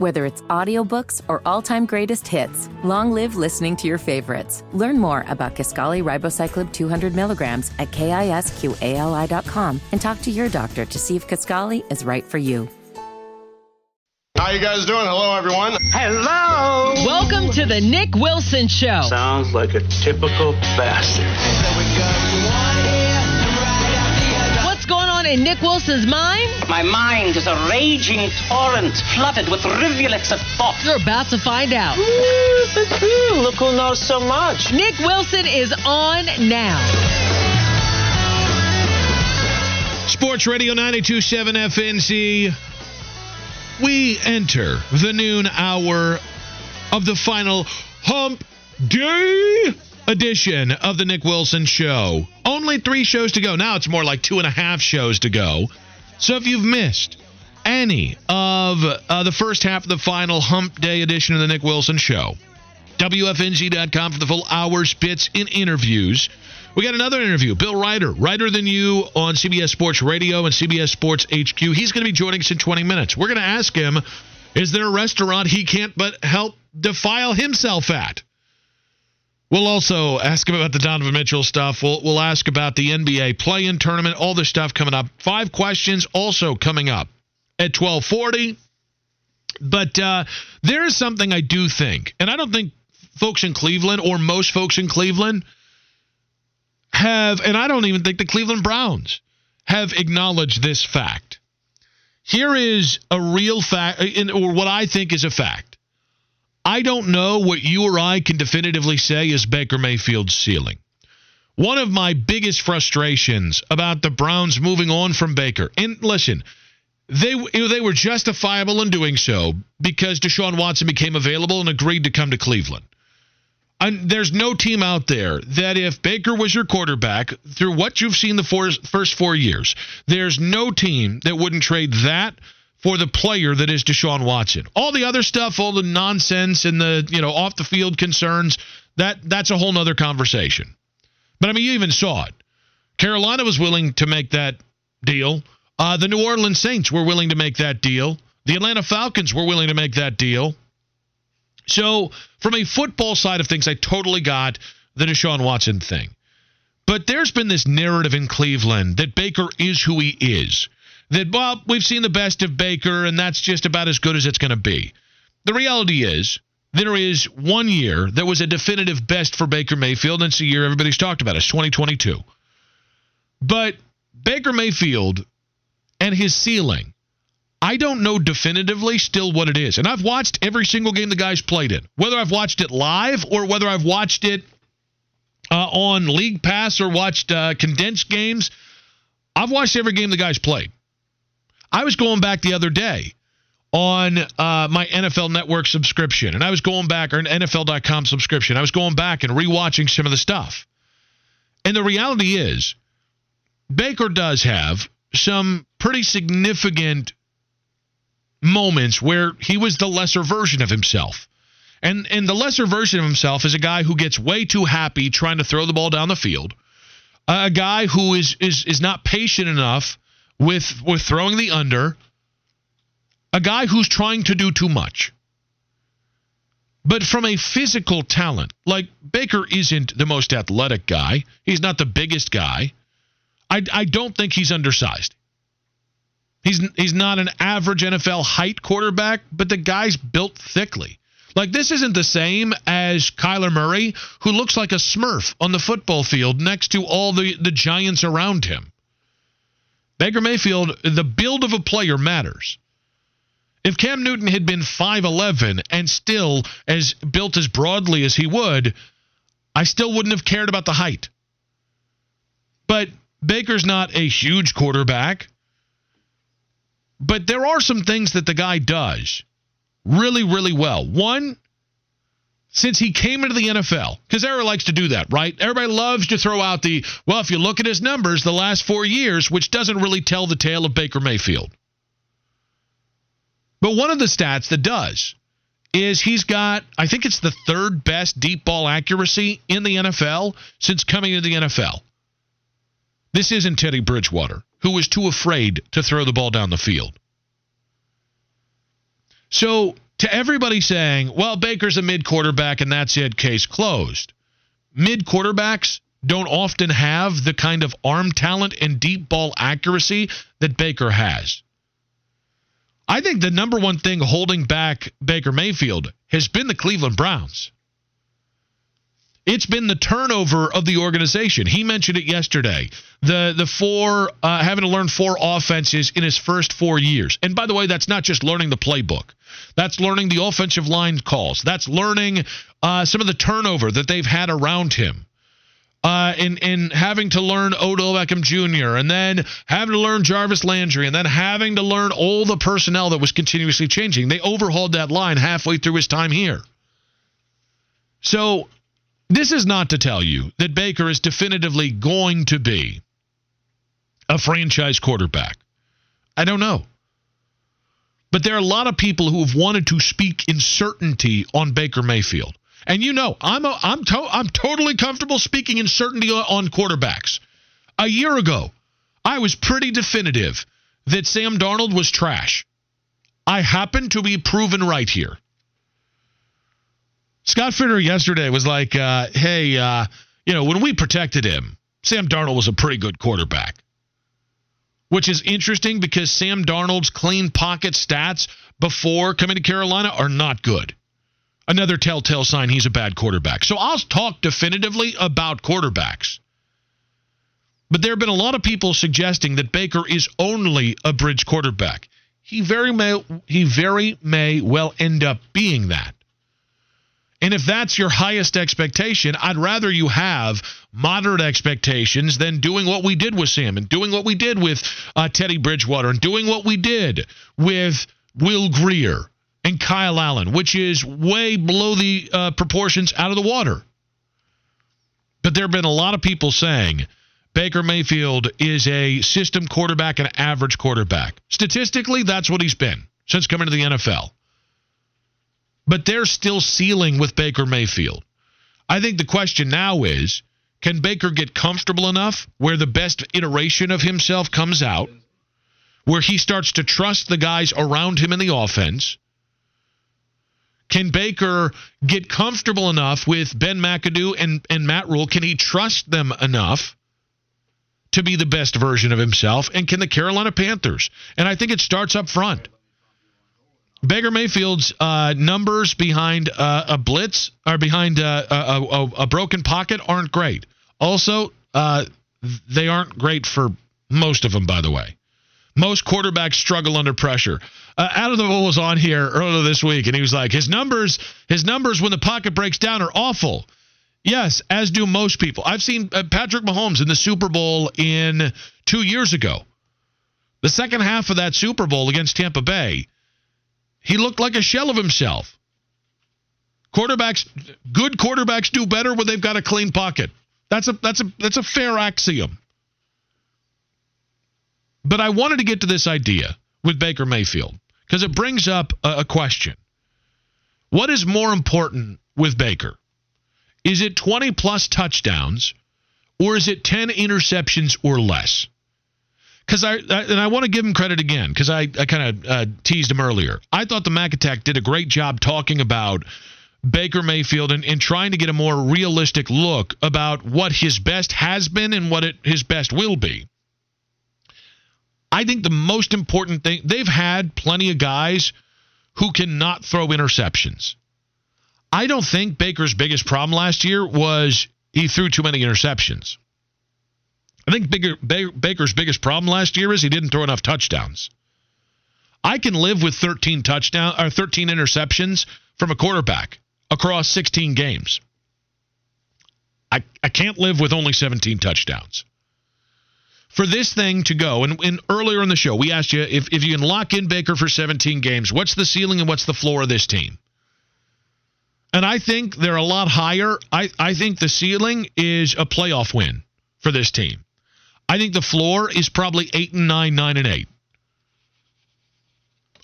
Whether it's audiobooks or all-time greatest hits, long live listening to your favorites. Learn more about Kisqali Ribociclib 200 milligrams at kisqali.com and talk to your doctor to see if Kisqali is right for you. How you guys doing? Hello, everyone. Hello. Welcome to the Nick Wilson Show. Sounds like a typical bastard. What's in Nick Wilson's mind? My mind is a raging torrent flooded with rivulets of thought. You're about to find out. Look who knows so much. Nick Wilson is on now. Sports Radio 927 FNZ. We enter the noon hour of the final hump day edition of the Nick Wilson Show. Only three shows to go. Now it's more like two and a half shows to go. So if you've missed any of uh, the first half of the final hump day edition of the Nick Wilson Show, WFNZ.com for the full hours, bits, and interviews. We got another interview. Bill Reiter, Reiter Than You on CBS Sports Radio and CBS Sports HQ. He's going to be joining us in 20 minutes. We're going to ask him is there a restaurant he can't but help defile himself at? We'll also ask about the Donovan Mitchell stuff. We'll, we'll ask about the NBA play-in tournament, all this stuff coming up. Five questions also coming up at 1240. But uh, there is something I do think, and I don't think folks in Cleveland or most folks in Cleveland – have, and I don't even think the Cleveland Browns have acknowledged this fact. Here is a real fact, or what I think is a fact. I don't know what you or I can definitively say is Baker Mayfield's ceiling. One of my biggest frustrations about the Browns moving on from Baker, and listen, they they were justifiable in doing so because Deshaun Watson became available and agreed to come to Cleveland. And there's no team out there that if Baker was your quarterback through what you've seen the first four years, there's no team that wouldn't trade that for the player that is Deshaun Watson. All the other stuff, all the nonsense and the you know off the field concerns, that that's a whole nother conversation. But I mean, you even saw it. Carolina was willing to make that deal. Uh, the New Orleans Saints were willing to make that deal. The Atlanta Falcons were willing to make that deal. So, from a football side of things, I totally got the Deshaun Watson thing. But there's been this narrative in Cleveland that Baker is who he is. That, well, we've seen the best of Baker, and that's just about as good as it's going to be. The reality is, there is one year that was a definitive best for Baker Mayfield, and it's the year everybody's talked about. It's 2022. But Baker Mayfield and his ceiling I don't know definitively still what it is. And I've watched every single game the guys played in, whether I've watched it live or whether I've watched it uh, on League Pass or watched uh, condensed games. I've watched every game the guys played. I was going back the other day on uh, my NFL Network subscription, and I was going back, or an NFL.com subscription. I was going back and rewatching some of the stuff. And the reality is, Baker does have some pretty significant moments where he was the lesser version of himself. And and the lesser version of himself is a guy who gets way too happy trying to throw the ball down the field. A guy who is is is not patient enough with with throwing the under. A guy who's trying to do too much. But from a physical talent, like Baker isn't the most athletic guy. He's not the biggest guy. I, I don't think he's undersized. He's he's not an average NFL height quarterback, but the guy's built thickly. Like this isn't the same as Kyler Murray, who looks like a smurf on the football field next to all the, the giants around him. Baker Mayfield, the build of a player matters. If Cam Newton had been 5'11 and still as built as broadly as he would, I still wouldn't have cared about the height. But Baker's not a huge quarterback. But there are some things that the guy does really, really well. One, since he came into the NFL, because everyone likes to do that, right? Everybody loves to throw out the, well, if you look at his numbers the last four years, which doesn't really tell the tale of Baker Mayfield. But one of the stats that does is he's got, I think it's the third best deep ball accuracy in the NFL since coming into the NFL. This isn't Teddy Bridgewater who was too afraid to throw the ball down the field. So to everybody saying, well, Baker's a mid quarterback and that's it, case closed. Mid quarterbacks don't often have the kind of arm talent and deep ball accuracy that Baker has. I think the number one thing holding back Baker Mayfield has been the Cleveland Browns. It's been the turnover of the organization. He mentioned it yesterday. The the four uh, having to learn four offenses in his first four years. And by the way, that's not just learning the playbook. That's learning the offensive line calls. That's learning uh, some of the turnover that they've had around him. Uh, in in having to learn Odell Beckham Jr. and then having to learn Jarvis Landry and then having to learn all the personnel that was continuously changing. They overhauled that line halfway through his time here. So this is not to tell you that Baker is definitively going to be a franchise quarterback. I don't know. But there are a lot of people who have wanted to speak in certainty on Baker Mayfield. And you know, I'm a, I'm to, I'm totally comfortable speaking in certainty on quarterbacks. A year ago, I was pretty definitive that Sam Darnold was trash. I happen to be proven right here. Scott Fitterer yesterday was like, uh, hey, uh, you know, when we protected him, Sam Darnold was a pretty good quarterback. Which is interesting because Sam Darnold's clean pocket stats before coming to Carolina are not good. Another telltale sign he's a bad quarterback. So I'll talk definitively about quarterbacks. But there have been a lot of people suggesting that Baker is only a bridge quarterback. He very may he very may well end up being that. And if that's your highest expectation, I'd rather you have moderate expectations than doing what we did with Sam and doing what we did with uh, Teddy Bridgewater and doing what we did with Will Grier and Kyle Allen, which is way below the uh, proportions out of the water. But there have been a lot of people saying Baker Mayfield is a system quarterback and average quarterback. Statistically, that's what he's been since coming to the NFL but they're still ceiling with Baker Mayfield. I think the question now is can Baker get comfortable enough where the best iteration of himself comes out, where he starts to trust the guys around him in the offense? Can Baker get comfortable enough with Ben McAdoo and, and Matt Rhule? Can he trust them enough to be the best version of himself? And can the Carolina Panthers? And I think it starts up front. Baker Mayfield's uh, numbers behind uh, a blitz or behind uh, a, a, a, broken pocket aren't great. Also, uh, they aren't great for most of them, by the way. Most quarterbacks struggle under pressure. Uh, Adam Neville was on here earlier this week, and he was like, his numbers, his numbers when the pocket breaks down are awful. Yes, as do most people. I've seen uh, Patrick Mahomes in the Super Bowl in two years ago. The second half of that Super Bowl against Tampa Bay he looked like a shell of himself. Quarterbacks, good quarterbacks do better when they've got a clean pocket. That's a that's a that's a fair axiom. But I wanted to get to this idea with Baker Mayfield because it brings up a, a question. What is more important with Baker? Is it 20 plus touchdowns or is it 10 interceptions or less? Because I, I, and I want to give him credit again because I, I kind of uh, teased him earlier. I thought the Mac Attack did a great job talking about Baker Mayfield and, and trying to get a more realistic look about what his best has been and what it, his best will be. I think the most important thing they've had plenty of guys who cannot throw interceptions. I don't think Baker's biggest problem last year was he threw too many interceptions. I think bigger, Baker's biggest problem last year is he didn't throw enough touchdowns. I can live with 13 touchdown or 13 interceptions from a quarterback across 16 games. I, I can't live with only 17 touchdowns. For this thing to go, and, and earlier in the show, we asked you if, if you can lock in Baker for 17 games, what's the ceiling and what's the floor of this team? And I think they're a lot higher. I, I think the ceiling is a playoff win for this team. I think the floor is probably eight and nine, nine and eight.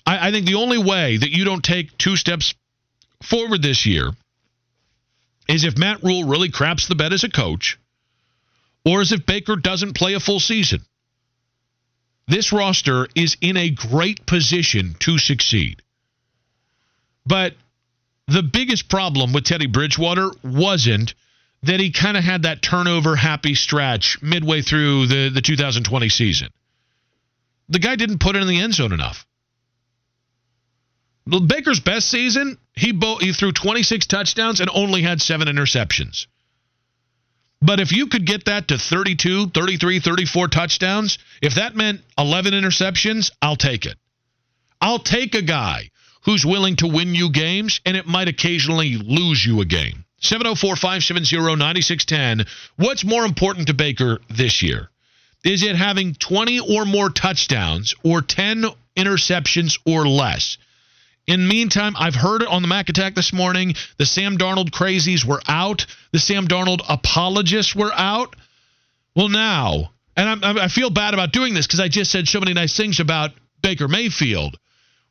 I, I think the only way that you don't take two steps forward this year is if Matt Rhule really craps the bed as a coach, or as if Baker doesn't play a full season. This roster is in a great position to succeed. But the biggest problem with Teddy Bridgewater wasn't that he kind of had that turnover happy stretch midway through the, the 2020 season. The guy didn't put it in the end zone enough. Baker's best season, he, bo- he threw 26 touchdowns and only had seven interceptions. But if you could get that to 32, 33, 34 touchdowns, if that meant 11 interceptions, I'll take it. I'll take a guy who's willing to win you games, and it might occasionally lose you a game. 704 570 9610. What's more important to Baker this year? Is it having 20 or more touchdowns or 10 interceptions or less? In the meantime, I've heard it on the Mac Attack this morning. The Sam Darnold crazies were out. The Sam Darnold apologists were out. Well, now, and I'm, i feel bad about doing this because I just said so many nice things about Baker Mayfield.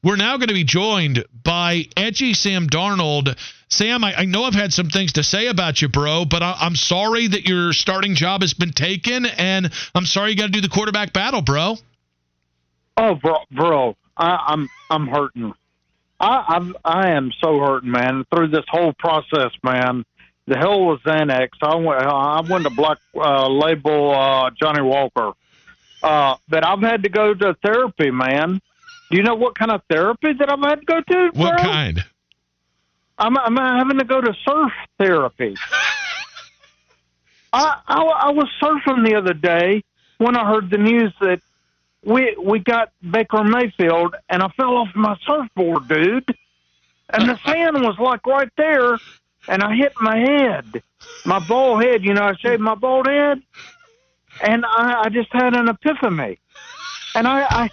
We're now going to be joined by edgy Sam Darnold. Sam, I, I, know I've had some things to say about you, bro, but I, am sorry that your starting job has been taken, and I'm sorry you got to do the quarterback battle, bro. Oh, bro, bro I, I'm I'm hurting. I, I'm I am so hurting, man. Through this whole process, man. The hell was Xanax. I went I went to Black uh, Label uh, Johnnie Walker, uh, but I've had to go to therapy, man. Do you know what kind of therapy that I've had to go to? Bro? What kind? I'm I'm having to go to surf therapy. I, I I was surfing the other day when I heard the news that we we got Baker Mayfield, and I fell off my surfboard, dude. And the sand was like right there, and I hit my head, my bald head. You know, I shaved my bald head, and I, I just had an epiphany. And I, I,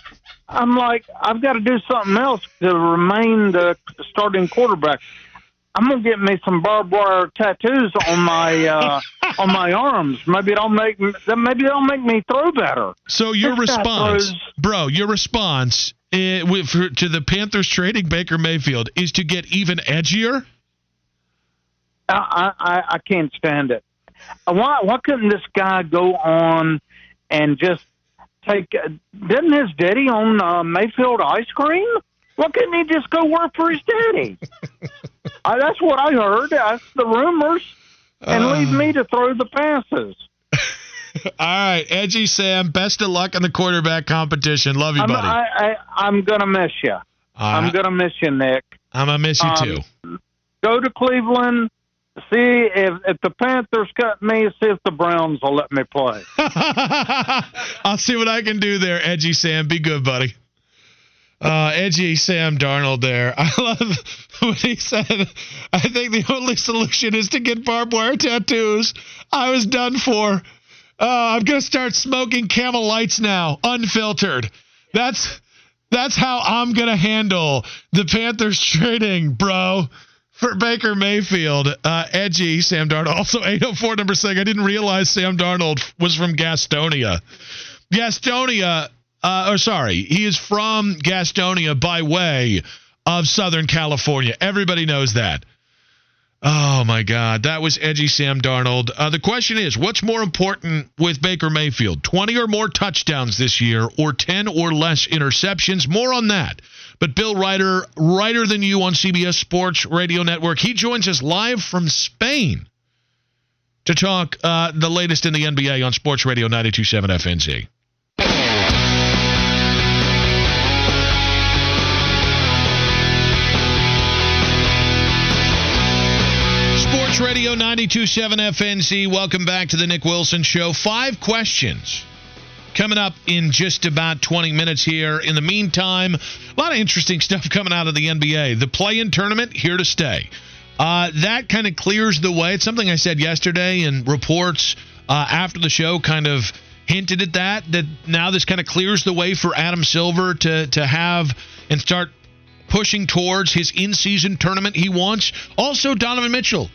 I'm like, I've got to do something else to remain the starting quarterback. I'm gonna get me some barbed wire tattoos on my uh, on my arms. Maybe it'll make maybe it'll make me throw better. So your this response, bro, your response uh, with, for, to the Panthers trading Baker Mayfield is to get even edgier. I I, I can't stand it. Why why couldn't this guy go on and just take? Uh, didn't his daddy own uh, Mayfield ice cream? Why couldn't he just go work for his daddy? I, that's what I heard. That's the rumors, and uh, leave me to throw the passes. All right, edgy Sam. Best of luck in the quarterback competition. Love you, I'm, buddy. I, I, am gonna miss you. I'm gonna miss you, Nick. I'm gonna miss you um, too. Go to Cleveland. See if if the Panthers cut me. See if the Browns will let me play. I'll see what I can do there, edgy Sam. Be good, buddy. Uh, edgy Sam Darnold there. I love what he said. I think the only solution is to get barbed wire tattoos. I was done for. Uh, I'm gonna start smoking Camel Lights now, unfiltered. That's that's how I'm gonna handle the Panthers trading, bro. For Baker Mayfield, uh, edgy Sam Darnold. Also 804 number saying I didn't realize Sam Darnold was from Gastonia. Gastonia uh, or sorry, he is from Gastonia by way of Southern California. Everybody knows that. Oh my God, that was edgy Sam Darnold. Uh, the question is, what's more important with Baker Mayfield? 20 or more touchdowns this year, or 10 or less interceptions? More on that. But Bill Reiter, Reiter than you on CBS Sports Radio Network, he joins us live from Spain to talk uh, the latest in the NBA on Sports Radio 927 FNZ. Sports Radio 927 FNZ. Welcome back to the Nick Wilson Show. Five questions coming up in just about 20 minutes here. In the meantime, a lot of interesting stuff coming out of the NBA. The play in tournament, here to stay. Uh, that kind of clears the way. It's something I said yesterday, and reports uh, after the show kind of hinted at that. That now this kind of clears the way for Adam Silver to to have and start pushing towards his in-season tournament he wants. Also, Donovan Mitchell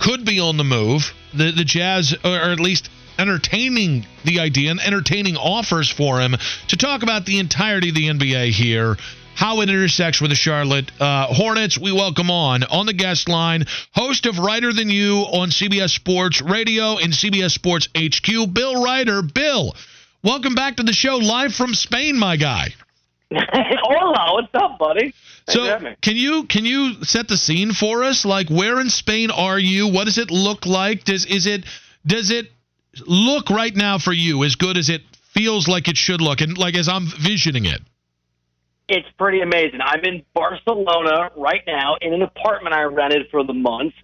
could be on the move. The the Jazz are at least entertaining the idea and entertaining offers for him to talk about the entirety of the NBA here. How it intersects with the Charlotte uh, Hornets. We welcome on on the guest line, host of Reiter Than You on CBS Sports Radio and CBS Sports HQ, Bill Reiter. Bill, welcome back to the show live from Spain, my guy. Hola, what's up, buddy? So can you can you set the scene for us? Like where in Spain are you? What does it look like? Does is it does it look right now for you as good as it feels like it should look and like as I'm visioning it? It's pretty amazing. I'm in Barcelona right now in an apartment I rented for the month,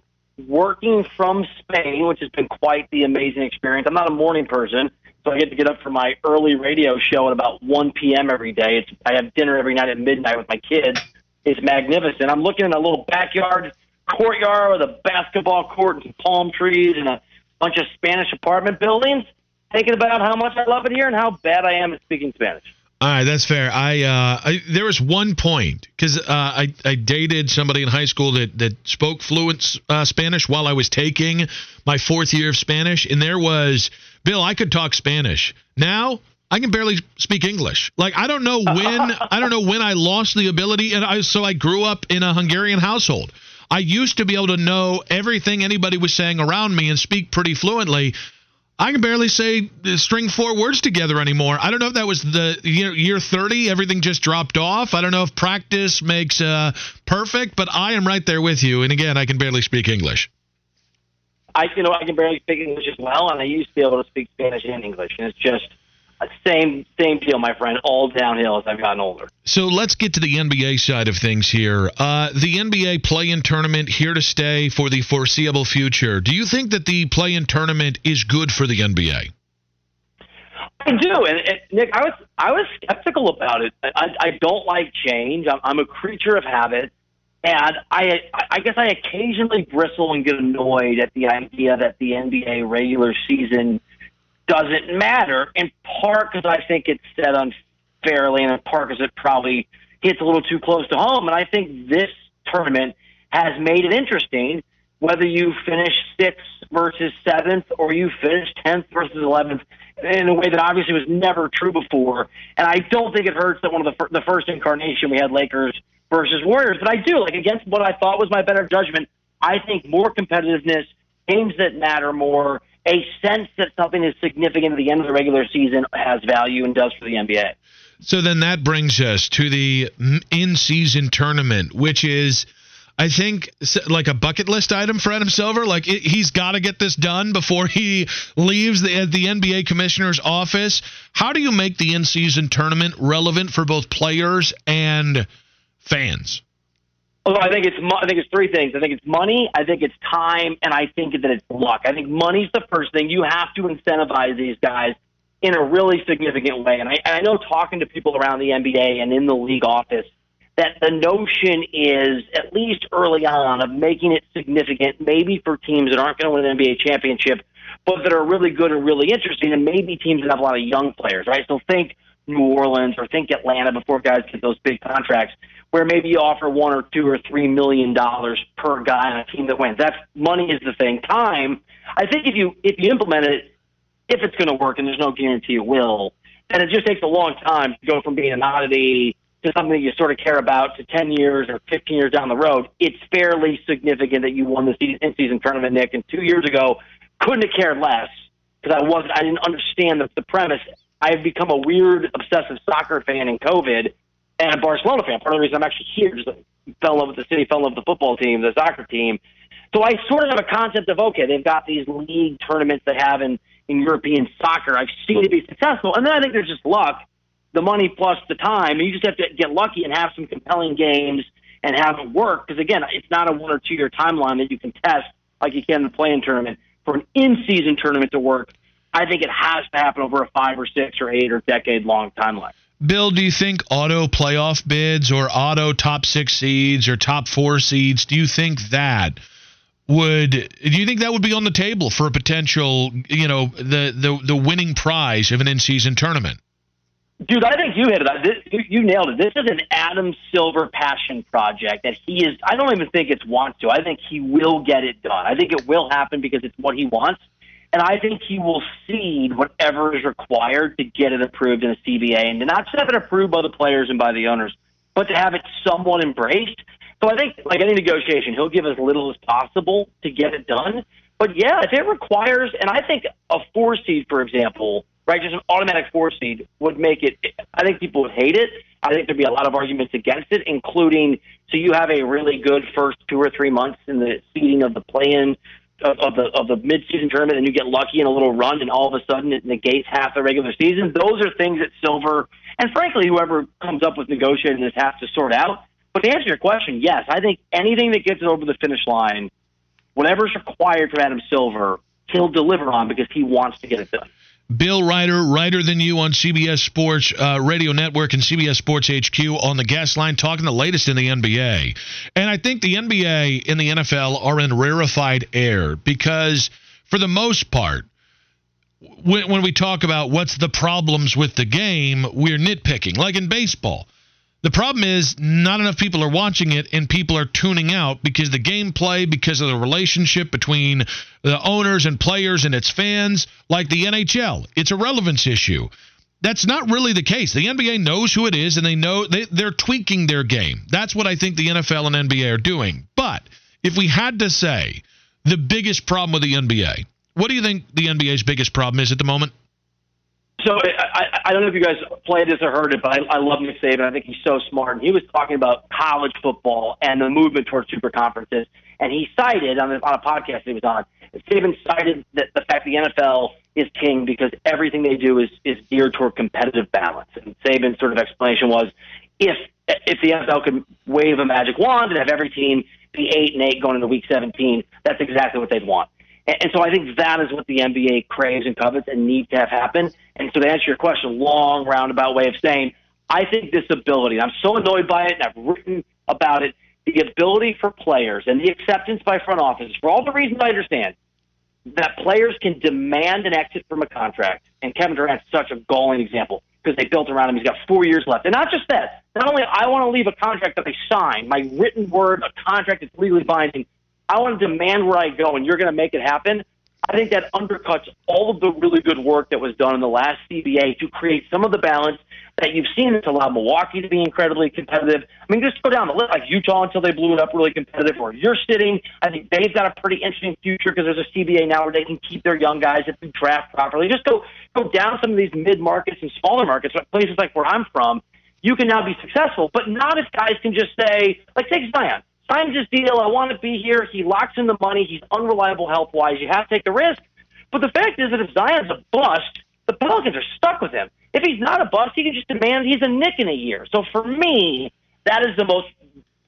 working from Spain, which has been quite the amazing experience. I'm not a morning person, so I get to get up for my early radio show at about 1 p.m. every day. It's, I have dinner every night at midnight with my kids. It's magnificent. I'm looking at a little backyard courtyard with a basketball court and some palm trees and a bunch of Spanish apartment buildings, thinking about how much I love it here and how bad I am at speaking Spanish. All right, that's fair. I, uh, I there was one point because uh, I I dated somebody in high school that that spoke fluent uh, Spanish while I was taking my fourth year of Spanish, and there was Bill. I could talk Spanish now. I can barely speak English. Like I don't know when I don't know when I lost the ability, and I so I grew up in a Hungarian household. I used to be able to know everything anybody was saying around me and speak pretty fluently. I can barely say string four words together anymore. I don't know if that was the year, year 30, everything just dropped off. I don't know if practice makes uh, perfect, but I am right there with you. And again, I can barely speak English. I you know I can barely speak English as well, and I used to be able to speak Spanish and English, and it's just same same deal, my friend. All downhill as I've gotten older. So let's get to the NBA side of things here. Uh, the NBA play-in tournament here to stay for the foreseeable future. Do you think that the play-in tournament is good for the NBA? I do, and, and Nick, I was I was skeptical about it. I, I don't like change. I'm, I'm a creature of habit, and I I guess I occasionally bristle and get annoyed at the idea that the NBA regular season doesn't matter. In part because I think it's set unfairly, and in part because it probably hits a little too close to home. And I think this tournament has made it interesting whether you finish sixth versus seventh or you finish tenth versus eleventh in a way that obviously was never true before. And I don't think it hurts that one of the fir- the first incarnation we had Lakers versus Warriors, but I do like against what I thought was my better judgment. I think more competitiveness, games that matter more, a sense that something is significant at the end of the regular season has value and does for the NBA. So then that brings us to the in-season tournament, which is, I think, like a bucket list item for Adam Silver. Like it, he's got to get this done before he leaves the the NBA commissioner's office. How do you make the in-season tournament relevant for both players and fans? Well, I think it's I think it's three things. I think it's money, I think it's time, and I think that it's luck. I think money's the first thing. You have to incentivize these guys in a really significant way. And I, I know talking to people around the NBA and in the league office that the notion is at least early on of making it significant, maybe for teams that aren't going to win an NBA championship, but that are really good and really interesting, and maybe teams that have a lot of young players, right? So think New Orleans or think Atlanta before guys get those big contracts, where maybe you offer one or two or three million dollars per guy on a team that wins. That's money is the thing. Time, I think if you if you implement it, if it's going to work, and there's no guarantee it will, then it just takes a long time to go from being an oddity to something that you sort of care about to 10 years or 15 years down the road. It's fairly significant that you won the season, in-season tournament, Nick. And two years ago, couldn't have cared less because I wasn't. I didn't understand the, the premise. I've become a weird obsessive soccer fan in COVID and a Barcelona fan. Part of the reason I'm actually here I fell in love with the city, fell in love with the football team, the soccer team. So I sort of have a concept of okay, they've got these league tournaments they have in in European soccer. I've seen it be successful, and then I think there's just luck, the money plus the time, and you just have to get lucky and have some compelling games and have it work. Because again, it's not a one or two year timeline that you can test like you can in the play-in tournament. For an in season tournament to work, I think it has to happen over a five or six or eight or decade long timeline. Bill, do you think auto playoff bids or auto top six seeds or top four seeds? Do you think that would do you think that would be on the table for a potential, you know, the the the winning prize of an in-season tournament? Dude, I think you hit it. This, you, you nailed it. This is an Adam Silver passion project that he is. I don't even think it's wants to. I think he will get it done. I think it will happen because it's what he wants, and I think he will cede whatever is required to get it approved in the CBA, and to not just have it approved by the players and by the owners, but to have it somewhat embraced. So I think, like any negotiation, he'll give as little as possible to get it done. But yeah, if it requires, and I think a four seed, for example, right? Just an automatic four seed would make it. I think people would hate it. I think there'd be a lot of arguments against it, including so you have a really good first two or three months in the seeding of the play-in of, of the of the midseason tournament, and you get lucky in a little run, and all of a sudden it negates half the regular season. Those are things that Silver and frankly whoever comes up with negotiating this has to sort out. But to answer your question, yes, I think anything that gets over the finish line, whatever's required from Adam Silver, he'll deliver on because he wants to get it done. Bill Reiter, Reiter than you on CBS Sports uh, Radio Network and CBS Sports HQ on the guest line, talking the latest in the NBA. And I think the NBA and the NFL are in rarefied air because, for the most part, when, when we talk about what's the problems with the game, we're nitpicking. Like in baseball, the problem is not enough people are watching it and people are tuning out because the gameplay, because of the relationship between the owners and players and its fans, like the NHL. It's a relevance issue. That's not really the case. The NBA knows who it is and they know they, they're tweaking their game. That's what I think the NFL and NBA are doing. But if we had to say the biggest problem with the NBA, what do you think the NBA's biggest problem is at the moment? So I, I don't know if you guys played this or heard it, but I, I love Nick Saban. I think he's so smart. And he was talking about college football and the movement towards super conferences. And he cited on, the, on a podcast he was on, Saban cited that the fact the NFL is king because everything they do is, is geared toward competitive balance. And Saban's sort of explanation was if if the NFL could wave a magic wand and have every team be eight and eight going into week 17, that's exactly what they'd want. And so I think that is what the NBA craves and covets and needs to have happen. And so to answer your question, long roundabout way of saying, I think this ability, I'm so annoyed by it and I've written about it, the ability for players and the acceptance by front offices, for all the reasons I understand, that players can demand an exit from a contract. And Kevin Durant's such a galling example because they built around him. He's got four years left. And not just that, not only I want to leave a contract that I signed, my written word, a contract that's legally binding, I want to demand where I go, and you're going to make it happen. I think that undercuts all of the really good work that was done in the last CBA to create some of the balance that you've seen that's allowed Milwaukee to be incredibly competitive. I mean, just go down the list, like Utah until they blew it up really competitive, or you're sitting. I think they've got a pretty interesting future because there's a CBA now where they can keep their young guys if they draft properly. Just go go down some of these mid markets and smaller markets, places like where I'm from. You can now be successful, but not if guys can just say, like, take Zion signs his deal. I want to be here. He locks in the money. He's unreliable health wise. You have to take the risk. But the fact is that if Zion's a bust, the Pelicans are stuck with him. If he's not a bust, he can just demand he's a Knick in a year. So for me, that is the most.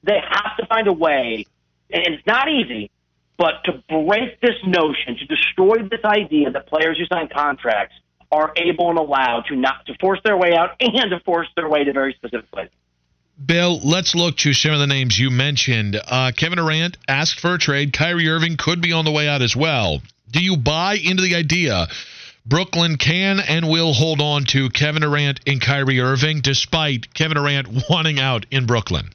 They have to find a way, and it's not easy, but to break this notion, to destroy this idea that players who sign contracts are able and allowed to not to force their way out and to force their way to very specific places. Bill, let's look to some of the names you mentioned. Uh, Kevin Durant asked for a trade. Kyrie Irving could be on the way out as well. Do you buy into the idea Brooklyn can and will hold on to Kevin Durant and Kyrie Irving despite Kevin Durant wanting out in Brooklyn?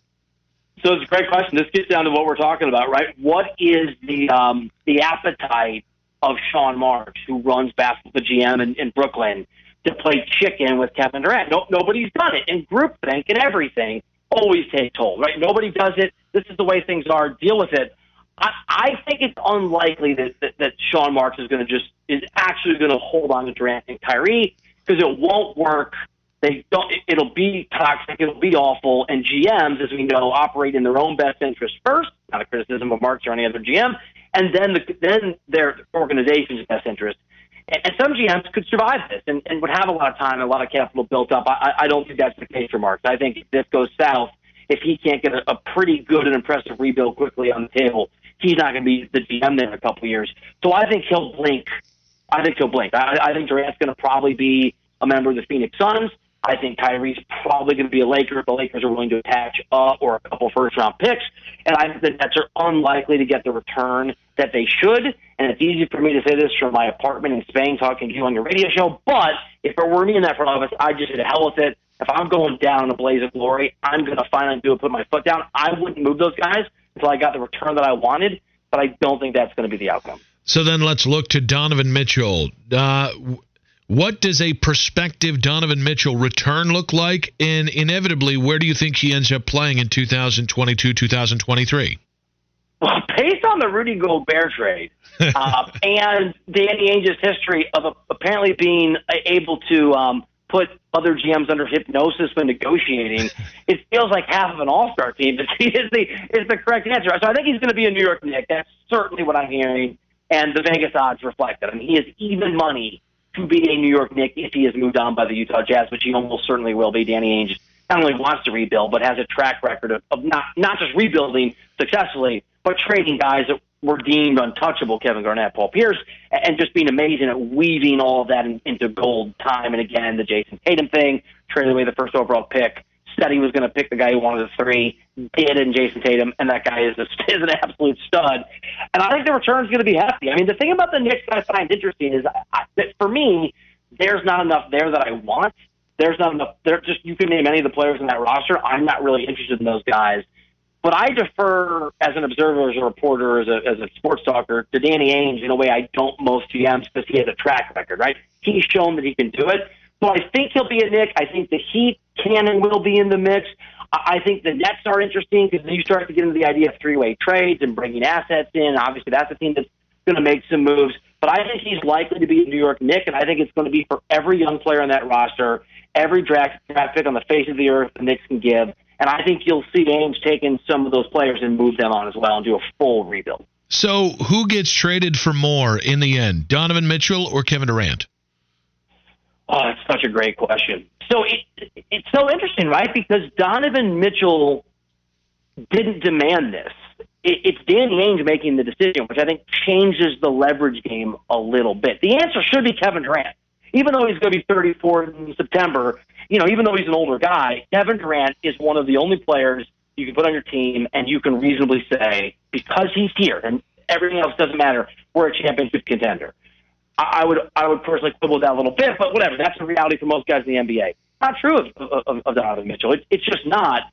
So it's a great question. This gets down to what we're talking about, right? What is the um, the appetite of Sean Marks, who runs basketball, GM in, in Brooklyn, to play chicken with Kevin Durant? No, nobody's done it, in groupthink and everything always take toll, right? Nobody does it. This is the way things are. Deal with it. I, I think it's unlikely that, that, that Sean Marks is going to just is actually going to hold on to Durant and Kyrie because it won't work. They don't. It'll be toxic. It'll be awful. And GMs, as we know, operate in their own best interest first. Not a criticism of Marks or any other GM, and then the, then their organization's best interest. And, and some GMs could survive this and, and would have a lot of time and a lot of capital built up. I, I don't think that's the case for Marks. I think if this goes south, if he can't get a, a pretty good and impressive rebuild quickly on the table, he's not going to be the GM there in a couple of years. So I think he'll blink. I think he'll blink. I, I think Durant's going to probably be a member of the Phoenix Suns. I think Kyrie's probably going to be a Laker if the Lakers are willing to attach up or a couple first round picks. And I think the Nets are unlikely to get the return that they should. And it's easy for me to say this from my apartment in Spain talking to you on your radio show. But if it were me in that front office, I'd just the hell with it. If I'm going down in a blaze of glory, I'm going to finally do it, put my foot down. I wouldn't move those guys until I got the return that I wanted. But I don't think that's going to be the outcome. So then let's look to Donovan Mitchell. Uh, what does a prospective Donovan Mitchell return look like? And inevitably, where do you think he ends up playing in 2022, 2023? Well, based on the Rudy Gobert trade uh, and Danny Ainge's history of apparently being able to um, put other GMs under hypnosis when negotiating, it feels like half of an All Star team is, is the is the correct answer. So I think he's going to be a New York Knick. That's certainly what I'm hearing, and the Vegas odds reflect that. I mean, he is even money to be a New York Knick if he is moved on by the Utah Jazz, which he almost certainly will be. Danny Ainge not only wants to rebuild, but has a track record of, of not not just rebuilding successfully, but trading guys that were deemed untouchable, Kevin Garnett, Paul Pierce, and just being amazing at weaving all of that in, into gold time and again. The Jayson Tatum thing, traded away the first overall pick, said he was going to pick the guy who wanted the three, did in Jayson Tatum, and that guy is, a, is an absolute stud. And I think the return is going to be hefty. I mean, the thing about the Knicks that I find interesting is I, that for me, there's not enough there that I want. There's not enough. There just you can name any of the players in that roster. I'm not really interested in those guys. But I defer as an observer, as a reporter, as a, as a sports talker to Danny Ainge in a way I don't most GMs because he has a track record, right? He's shown that he can do it. So I think he'll be a Knick. I think the Heat can and will be in the mix. I think the Nets are interesting because you start to get into the idea of three-way trades and bringing assets in. Obviously, that's a team that's going to make some moves. But I think he's likely to be a New York Knick, and I think it's going to be for every young player on that roster, every draft, draft pick on the face of the earth the Knicks can give. And I think you'll see Ainge taking some of those players and move them on as well and do a full rebuild. So, who gets traded for more in the end, Donovan Mitchell or Kevin Durant? Oh, that's such a great question. So it, it's so interesting, right? Because Donovan Mitchell didn't demand this. It, it's Danny Ainge making the decision, which I think changes the leverage game a little bit. The answer should be Kevin Durant. Even though he's going to be 34 in September, you know, even though he's an older guy, Kevin Durant is one of the only players you can put on your team and you can reasonably say, because he's here and everything else doesn't matter, we're a championship contender. I would I would personally quibble that a little bit, but whatever. That's the reality for most guys in the NBA. Not true of, of, of Donovan Mitchell. It, it's just not.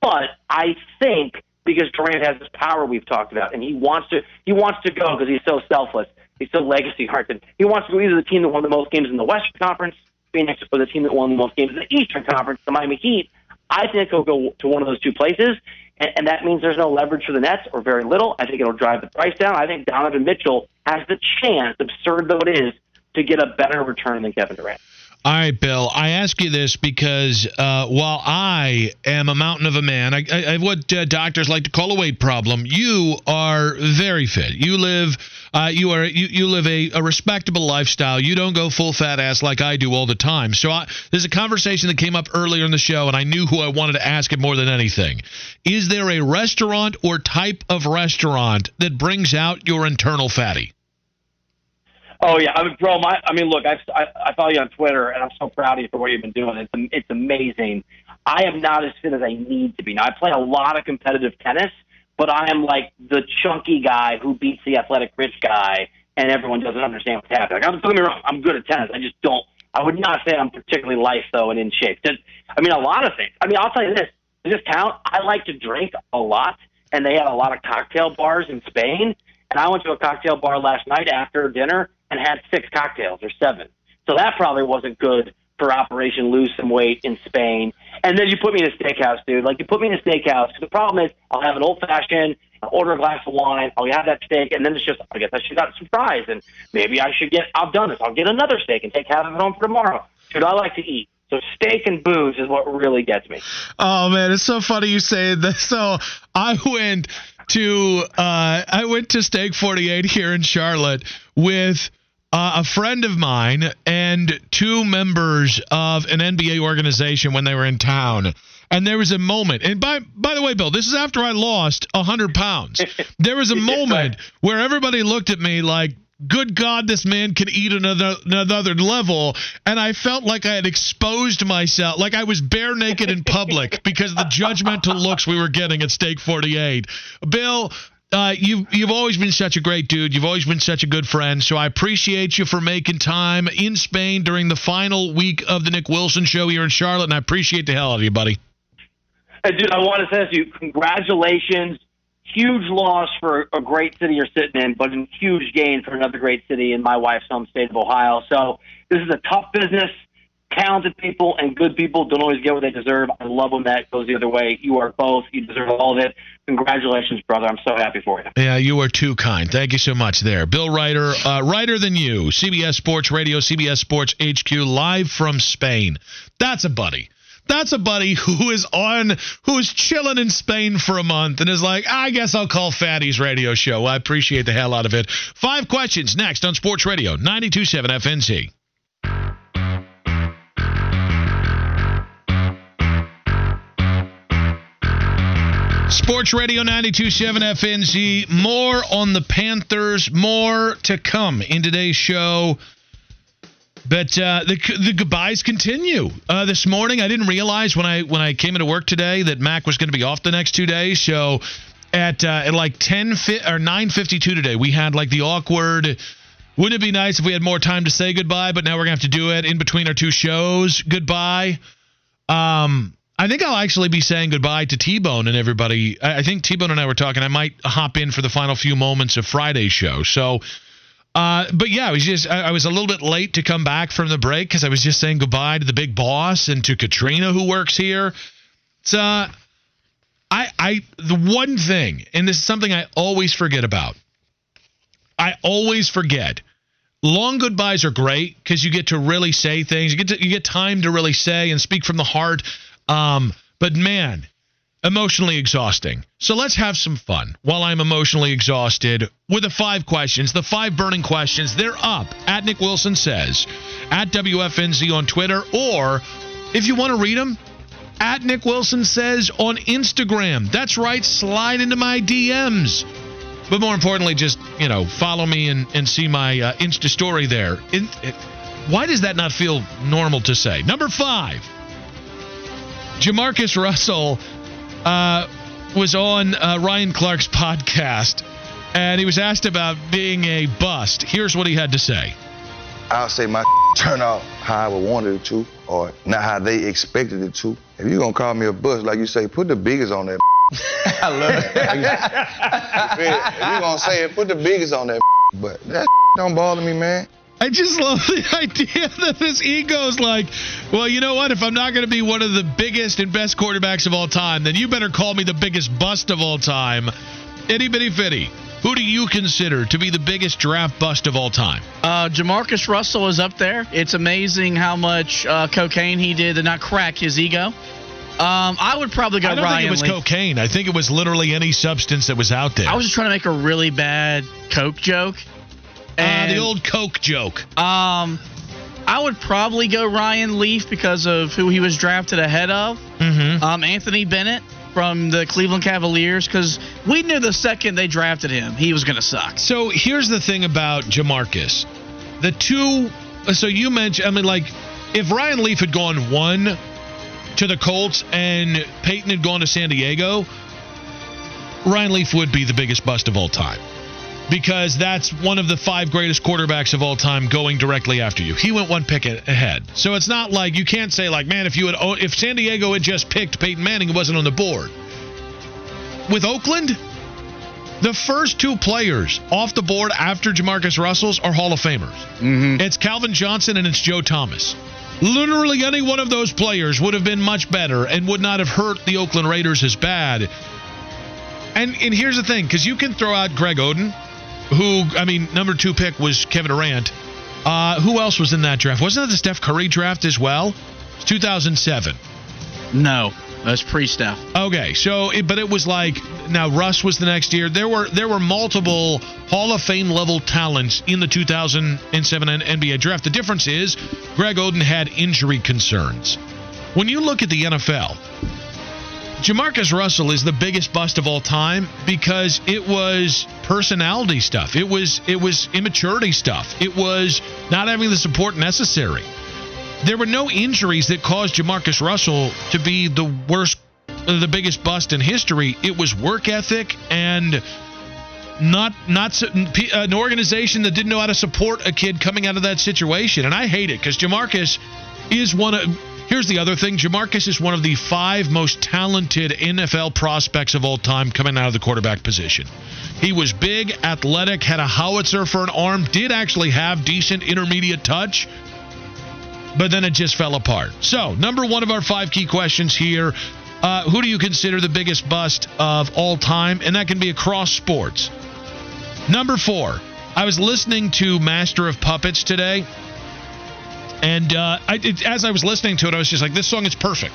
But I think because Durant has this power we've talked about, and he wants to he wants to go because he's so selfless. He's so legacy hearted. He wants to go either the team that won the most games in the Western Conference, Phoenix, or the team that won the most games in the Eastern Conference, the Miami Heat. I think he'll go to one of those two places, and, and that means there's no leverage for the Nets or very little. I think it'll drive the price down. I think Donovan Mitchell has the chance, absurd though it is, to get a better return than Kevin Durant. All right, Bill. I ask you this because uh, while I am a mountain of a man, I, I have what uh, doctors like to call a weight problem. You are very fit. You live, uh, you are you, you live a, a respectable lifestyle. You don't go full fat ass like I do all the time. So I, there's a conversation that came up earlier in the show, and I knew who I wanted to ask it more than anything. Is there a restaurant or type of restaurant that brings out your internal fatty? Oh yeah, I mean, bro. My, I mean, look, I, I I follow you on Twitter, and I'm so proud of you for what you've been doing. It's it's amazing. I am not as fit as I need to be. Now I play a lot of competitive tennis, but I am like the chunky guy who beats the athletic rich guy, and everyone doesn't understand what's happening. Like, I'm, don't get me wrong, I'm good at tennis. I just don't. I would not say I'm particularly light though and in shape. Just, I mean, a lot of things. I mean, I'll tell you this. Does this count? I like to drink a lot, and they had a lot of cocktail bars in Spain. And I went to a cocktail bar last night after dinner and had six cocktails or seven. So that probably wasn't good for Operation Lose Some Weight in Spain. And then you put me in a steakhouse, dude. Like you put me in a steakhouse. The problem is I'll have an old fashioned, I'll order a glass of wine, I'll have that steak, and then it's just I guess I should got some fries, and maybe I should get I've done this. I'll get another steak and take half of it home for tomorrow. Dude, I like to eat. So steak and booze is what really gets me. Oh man, it's so funny you say that. So I went to uh, I went to Steak 48 here in Charlotte with uh, a friend of mine and two members of an NBA organization when they were in town. And there was a moment, and by by the way, Bill, this is after I lost hundred pounds. There was a moment where everybody looked at me like, "Good God, this man can eat another another level," and I felt like I had exposed myself, like I was bare naked in public because of the judgmental looks we were getting at Steak Forty Eight. Bill, uh, you've you've always been such a great dude. You've always been such a good friend. So I appreciate you for making time in Spain during the final week of the Nick Wilson show here in Charlotte, and I appreciate the hell out of you, buddy. Hey, dude, I want to say to you, congratulations. Huge loss for a great city you're sitting in, but a huge gain for another great city in my wife's home state of Ohio. So this is a tough business. talented people and good people don't always get what they deserve. I love when that goes the other way. You are both. You deserve all of it. Congratulations, brother. I'm so happy for you. Yeah, you are too kind. Thank you so much there. Bill Reiter, uh, Reiter than you, CBS Sports Radio, CBS Sports HQ, live from Spain. That's a buddy. That's a buddy who is on, who is chilling in Spain for a month and is like, I guess I'll call Fatty's radio show. I appreciate the hell out of it. Five questions next on Sports Radio, 92.7 FNZ. Sports Radio 927 FNZ. More on the Panthers, more to come in today's show. But uh, the the goodbyes continue. Uh, this morning, I didn't realize when I when I came into work today that Mac was going to be off the next two days. So at uh, at like ten fi- or nine fifty two today, we had like the awkward. Wouldn't it be nice if we had more time to say goodbye? But now we're gonna have to do it in between our two shows. Goodbye. Um, I think I'll actually be saying goodbye to T Bone and everybody. I think T Bone and I were talking. I might hop in for the final few moments of Friday's show. So, uh, but yeah, I was just I, I was a little bit late to come back from the break because I was just saying goodbye to the big boss and to Katrina who works here. It's uh, I I the one thing, and this is something I always forget about. I always forget. Long goodbyes are great because you get to really say things. You get to, you get time to really say and speak from the heart. Um, but man, emotionally exhausting. So let's have some fun while I'm emotionally exhausted with the five questions, the five burning questions. They're up at Nick Wilson says, at WFNZ on Twitter, or if you want to read them, at Nick Wilson says on Instagram. That's right, slide into my DMs. But more importantly, just, you know, follow me and, and see my uh, Insta story there. It, why does that not feel normal to say? Number five. Jamarcus Russell uh, was on uh, Ryan Clark's podcast, and he was asked about being a bust. Here's what he had to say. I'll say my turn out how I would want it to, or not how they expected it to. If you're gonna call me a bust, like you say, put the biggest on that. I love it. if you're gonna say it, put the biggest on that. But that don't bother me, man. I just love the idea that this ego's like, well, you know what? If I'm not going to be one of the biggest and best quarterbacks of all time, then you better call me the biggest bust of all time. Itty bitty fitty. Who do you consider to be the biggest draft bust of all time? Uh, Jamarcus Russell is up there. It's amazing how much uh, cocaine he did to not crack his ego. Um, I would probably go I don't Ryan think it was Leaf. cocaine. I think it was literally any substance that was out there. I was just trying to make a really bad coke joke. Uh, the old Coke joke. um, I would probably go Ryan Leaf because of who he was drafted ahead of. Mm-hmm. Um, Anthony Bennett from the Cleveland Cavaliers because we knew the second they drafted him he was going to suck. So here's the thing about Jamarcus. The two, so you mentioned, I mean, like, if Ryan Leaf had gone one to the Colts and Peyton had gone to San Diego, Ryan Leaf would be the biggest bust of all time. Because that's one of the five greatest quarterbacks of all time going directly after you. He went one pick ahead. So it's not like you can't say like, man, if you had oh, if San Diego had just picked Peyton Manning, it wasn't on the board. With Oakland, the first two players off the board after Jamarcus Russell's are Hall of Famers. Mm-hmm. It's Calvin Johnson and it's Joe Thomas. Literally any one of those players would have been much better and would not have hurt the Oakland Raiders as bad. And and here's the thing, because you can throw out Greg Oden, who I mean, number two pick was Kevin Durant. Uh, who else was in that draft? Wasn't it the Steph Curry draft as well? It's 2007. No, that's pre-Steph. Okay, so it, but it was like now Russ was the next year. There were there were multiple Hall of Fame level talents in the 2007 NBA draft. The difference is Greg Oden had injury concerns. When you look at the NFL, Jamarcus Russell is the biggest bust of all time because it was personality stuff. It was it was immaturity stuff. It was not having the support necessary. There were no injuries that caused Jamarcus Russell to be the worst the biggest bust in history. It was work ethic and not not an organization that didn't know how to support a kid coming out of that situation. And I hate it because Jamarcus is one of. Here's the other thing: Jamarcus is one of the five most talented NFL prospects of all time coming out of the quarterback position. He was big, athletic, had a howitzer for an arm, did actually have decent intermediate touch. but then it just fell apart. So, number one of our five key questions here uh, who do you consider the biggest bust of all time? And that can be across sports. Number four, I was listening to Master of Puppets today, and uh, I, it, as I was listening to it, I was just like, this song is perfect.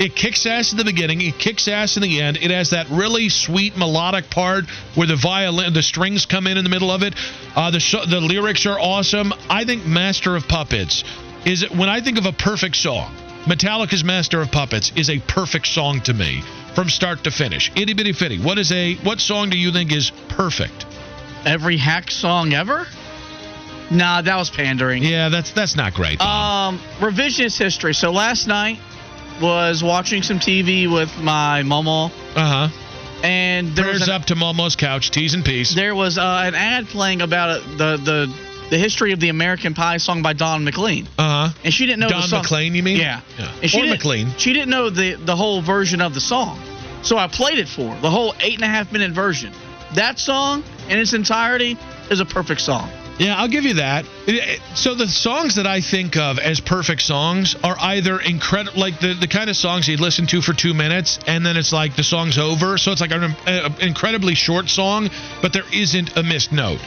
It kicks ass in the beginning. It kicks ass in the end. It has that really sweet melodic part where the violin, the strings come in in the middle of it. Uh, the sh- the lyrics are awesome. I think Master of Puppets is when I think of a perfect song. Metallica's Master of Puppets is a perfect song to me from start to finish. Itty bitty fitty. What is a what song do you think is perfect? Every hack song ever? Nah, that was pandering. Yeah, that's that's not great. Um, revisionist history. So last night was watching some TV with my momo, uh huh. and there Prayers was an, up to Momo's couch. Teas and peace. there was uh, an ad playing about it, the the the history of the American Pie song by Don McLean, Uh huh. and she didn't know Don the song. McLean, you mean? Yeah. Yeah. And she Or didn't- McLean. She didn't know the the whole version of the song, so I played it for her, the whole eight and a half minute version. That song in its entirety is a perfect song. Yeah, I'll give you that. So the songs that I think of as perfect songs are either incredible, like the, the kind of songs you listen to for two minutes and then it's like the song's over. So it's like an, an incredibly short song, but there isn't a missed note.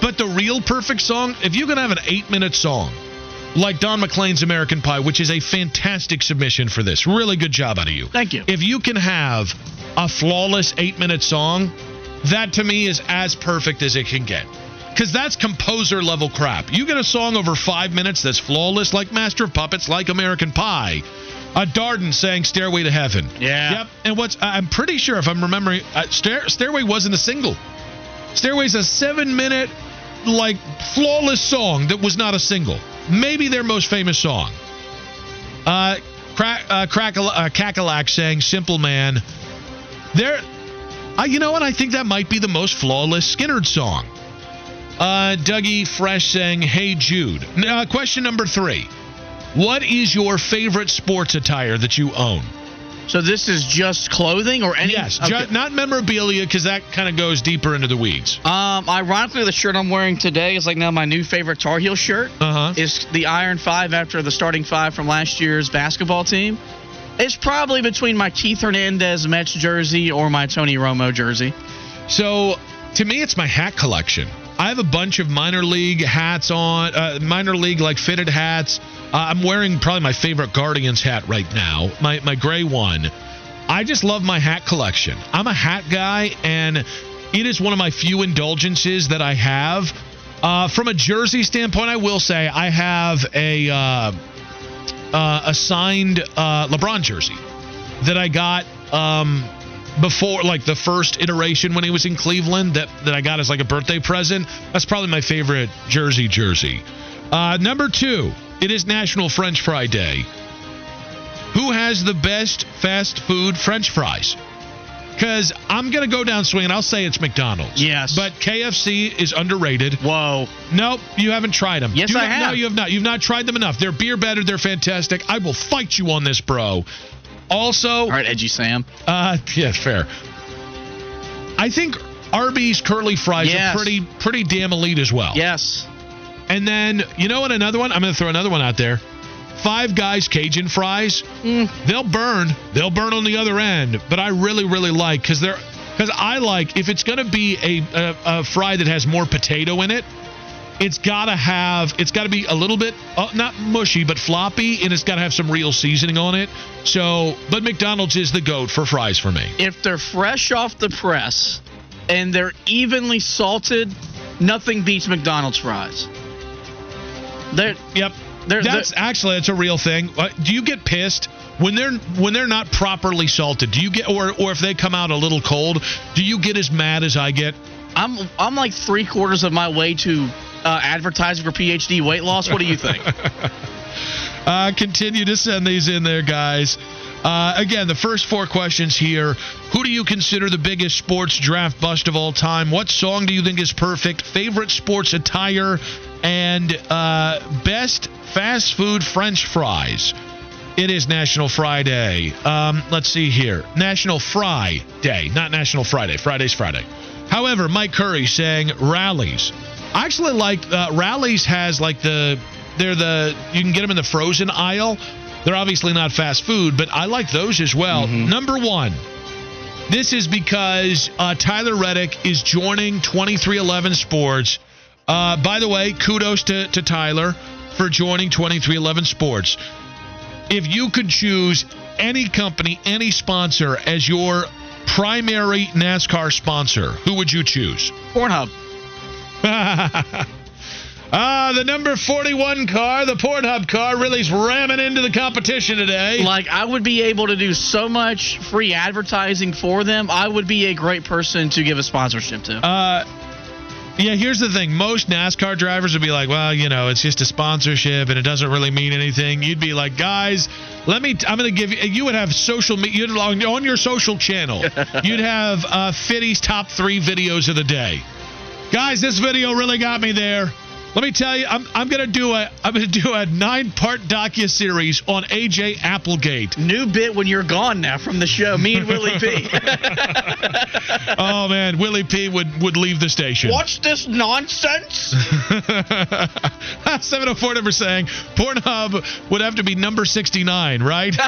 But the real perfect song, if you can have an eight minute song, like Don McLean's American Pie, which is a fantastic submission for this, really good job out of you. Thank you. If you can have a flawless eight minute song, that to me is as perfect as it can get. Because that's composer level crap. You get a song over five minutes that's flawless, like Master of Puppets, like American Pie. A Darden saying Stairway to Heaven. Yeah. Yep. And what's, I'm pretty sure, if I'm remembering, uh, Stair, Stairway wasn't a single. Stairway's a seven minute, like, flawless song that was not a single. Maybe their most famous song. Uh, crack, uh, crackle, uh, Cackalack saying Simple Man. There, I, you know what? I think that might be the most flawless Skynyrd song. Uh, Dougie Fresh saying, Hey Jude. Uh, question number three What is your favorite sports attire that you own? So this is just clothing or any? Yes, Okay. ju- not memorabilia because that kind of goes deeper into the weeds. Um, ironically, the shirt I'm wearing today is like now my new favorite Tar Heel shirt. Uh huh. Is the Iron Five after the starting five from last year's basketball team? It's probably between my Keith Hernandez Mets jersey or my Tony Romo jersey. So to me, it's my hat collection. I have a bunch of minor league hats on, uh, minor league like fitted hats. Uh, I'm wearing probably my favorite Guardians hat right now, my my gray one. I just love my hat collection. I'm a hat guy, and it is one of my few indulgences that I have. Uh, from a jersey standpoint, I will say I have a uh, uh, a signed uh, LeBron jersey that I got um, before, like the first iteration when he was in Cleveland, that that I got as like a birthday present. That's probably my favorite jersey jersey. Uh, number two, it is National French Fry Day. Who has the best fast food French fries? Because I'm gonna go down swinging. And i'll say it's McDonald's. Yes. But KFC is underrated. Whoa. Nope, you haven't tried them. Yes, You I No, have. you have not. You've not tried them enough. They're beer better. They're fantastic. I will fight you on this, bro. Also, All right, edgy Sam. uh, yeah, fair. I think Arby's curly fries Yes. are pretty pretty damn elite as well. Yes. And then you know what? Another one. I'm going to throw another one out there. Five Guys Cajun fries. Mm. They'll burn. They'll burn on the other end. But I really really like because they're because I like if it's going to be a, a a fry that has more potato in it. It's got to have, it's got to be a little bit, uh, not mushy, but floppy, and it's got to have some real seasoning on it. So, but McDonald's is the goat for fries for me. If they're fresh off the press and they're evenly salted, nothing beats McDonald's fries. They're Yep. They're- That's they're- actually that's a real thing. Uh, Do you get pissed when they're when they're not properly salted? Do you get or or if they come out a little cold, do you get as mad as I get? I'm I'm like three quarters of my way to uh, advertising for PhD weight loss. What do you think? Uh, continue to send these in there, guys. Uh, again, the first four questions here. Who do you consider the biggest sports draft bust of all time? What song do you think is perfect? Favorite sports attire? And uh, best fast food French fries? It is National Friday. Um, let's see here. National Fry Day, not National Friday. Friday's Friday. However, Mike Curry saying Rally's. I actually like uh, Rally's has like the they're the you can get them in the frozen aisle. They're obviously not fast food, but I like those as well. Number one, this is because uh, Tyler Reddick is joining 2311 Sports. Uh, by the way, kudos to, to Tyler for joining 2311 Sports. If you could choose any company, any sponsor as your primary NASCAR sponsor, who would you choose? Pornhub. Ah, the number 41 car, the Pornhub car, really's ramming into the competition today. Like I would be able to do so much free advertising for them. I would be a great person to give a sponsorship to. Uh, yeah, here's the thing. Most NASCAR drivers would be like, well, you know, it's just a sponsorship and it doesn't really mean anything. You'd be like, guys, let me, I'm going to give you, you would have social media, on your social channel, you'd have uh, Fitty's top three videos of the day. Guys, this video really got me there. Let me tell you, I'm, I'm gonna do a I'm gonna do a nine part docu series on AJ Applegate. New bit when you're gone now from the show. Me and Willie P. oh man, Willie P would would leave the station. Watch this nonsense. 704 number saying Pornhub would have to be number 69, right? uh,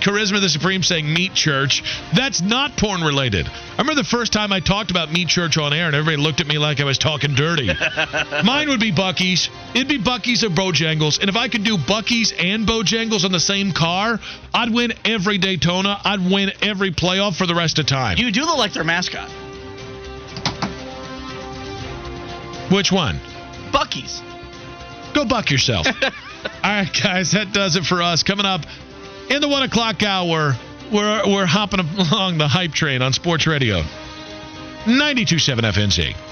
Charisma the Supreme saying Meat Church. That's not porn related. I remember the first time I talked about Meat Church on air and everybody looked at me like I was talking dirty. Mine would be Buc-ee's. It'd be Buc-ee's or Bojangles. And if I could do Buc-ee's and Bojangles on the same car, I'd win every Daytona. I'd win every playoff for the rest of time. You do look like their mascot. Which one? Buc-ee's. Go buck yourself. All right, guys, that does it for us. Coming up in the one o'clock hour, we're we're hopping along the hype train on Sports Radio. 92.7 FNZ.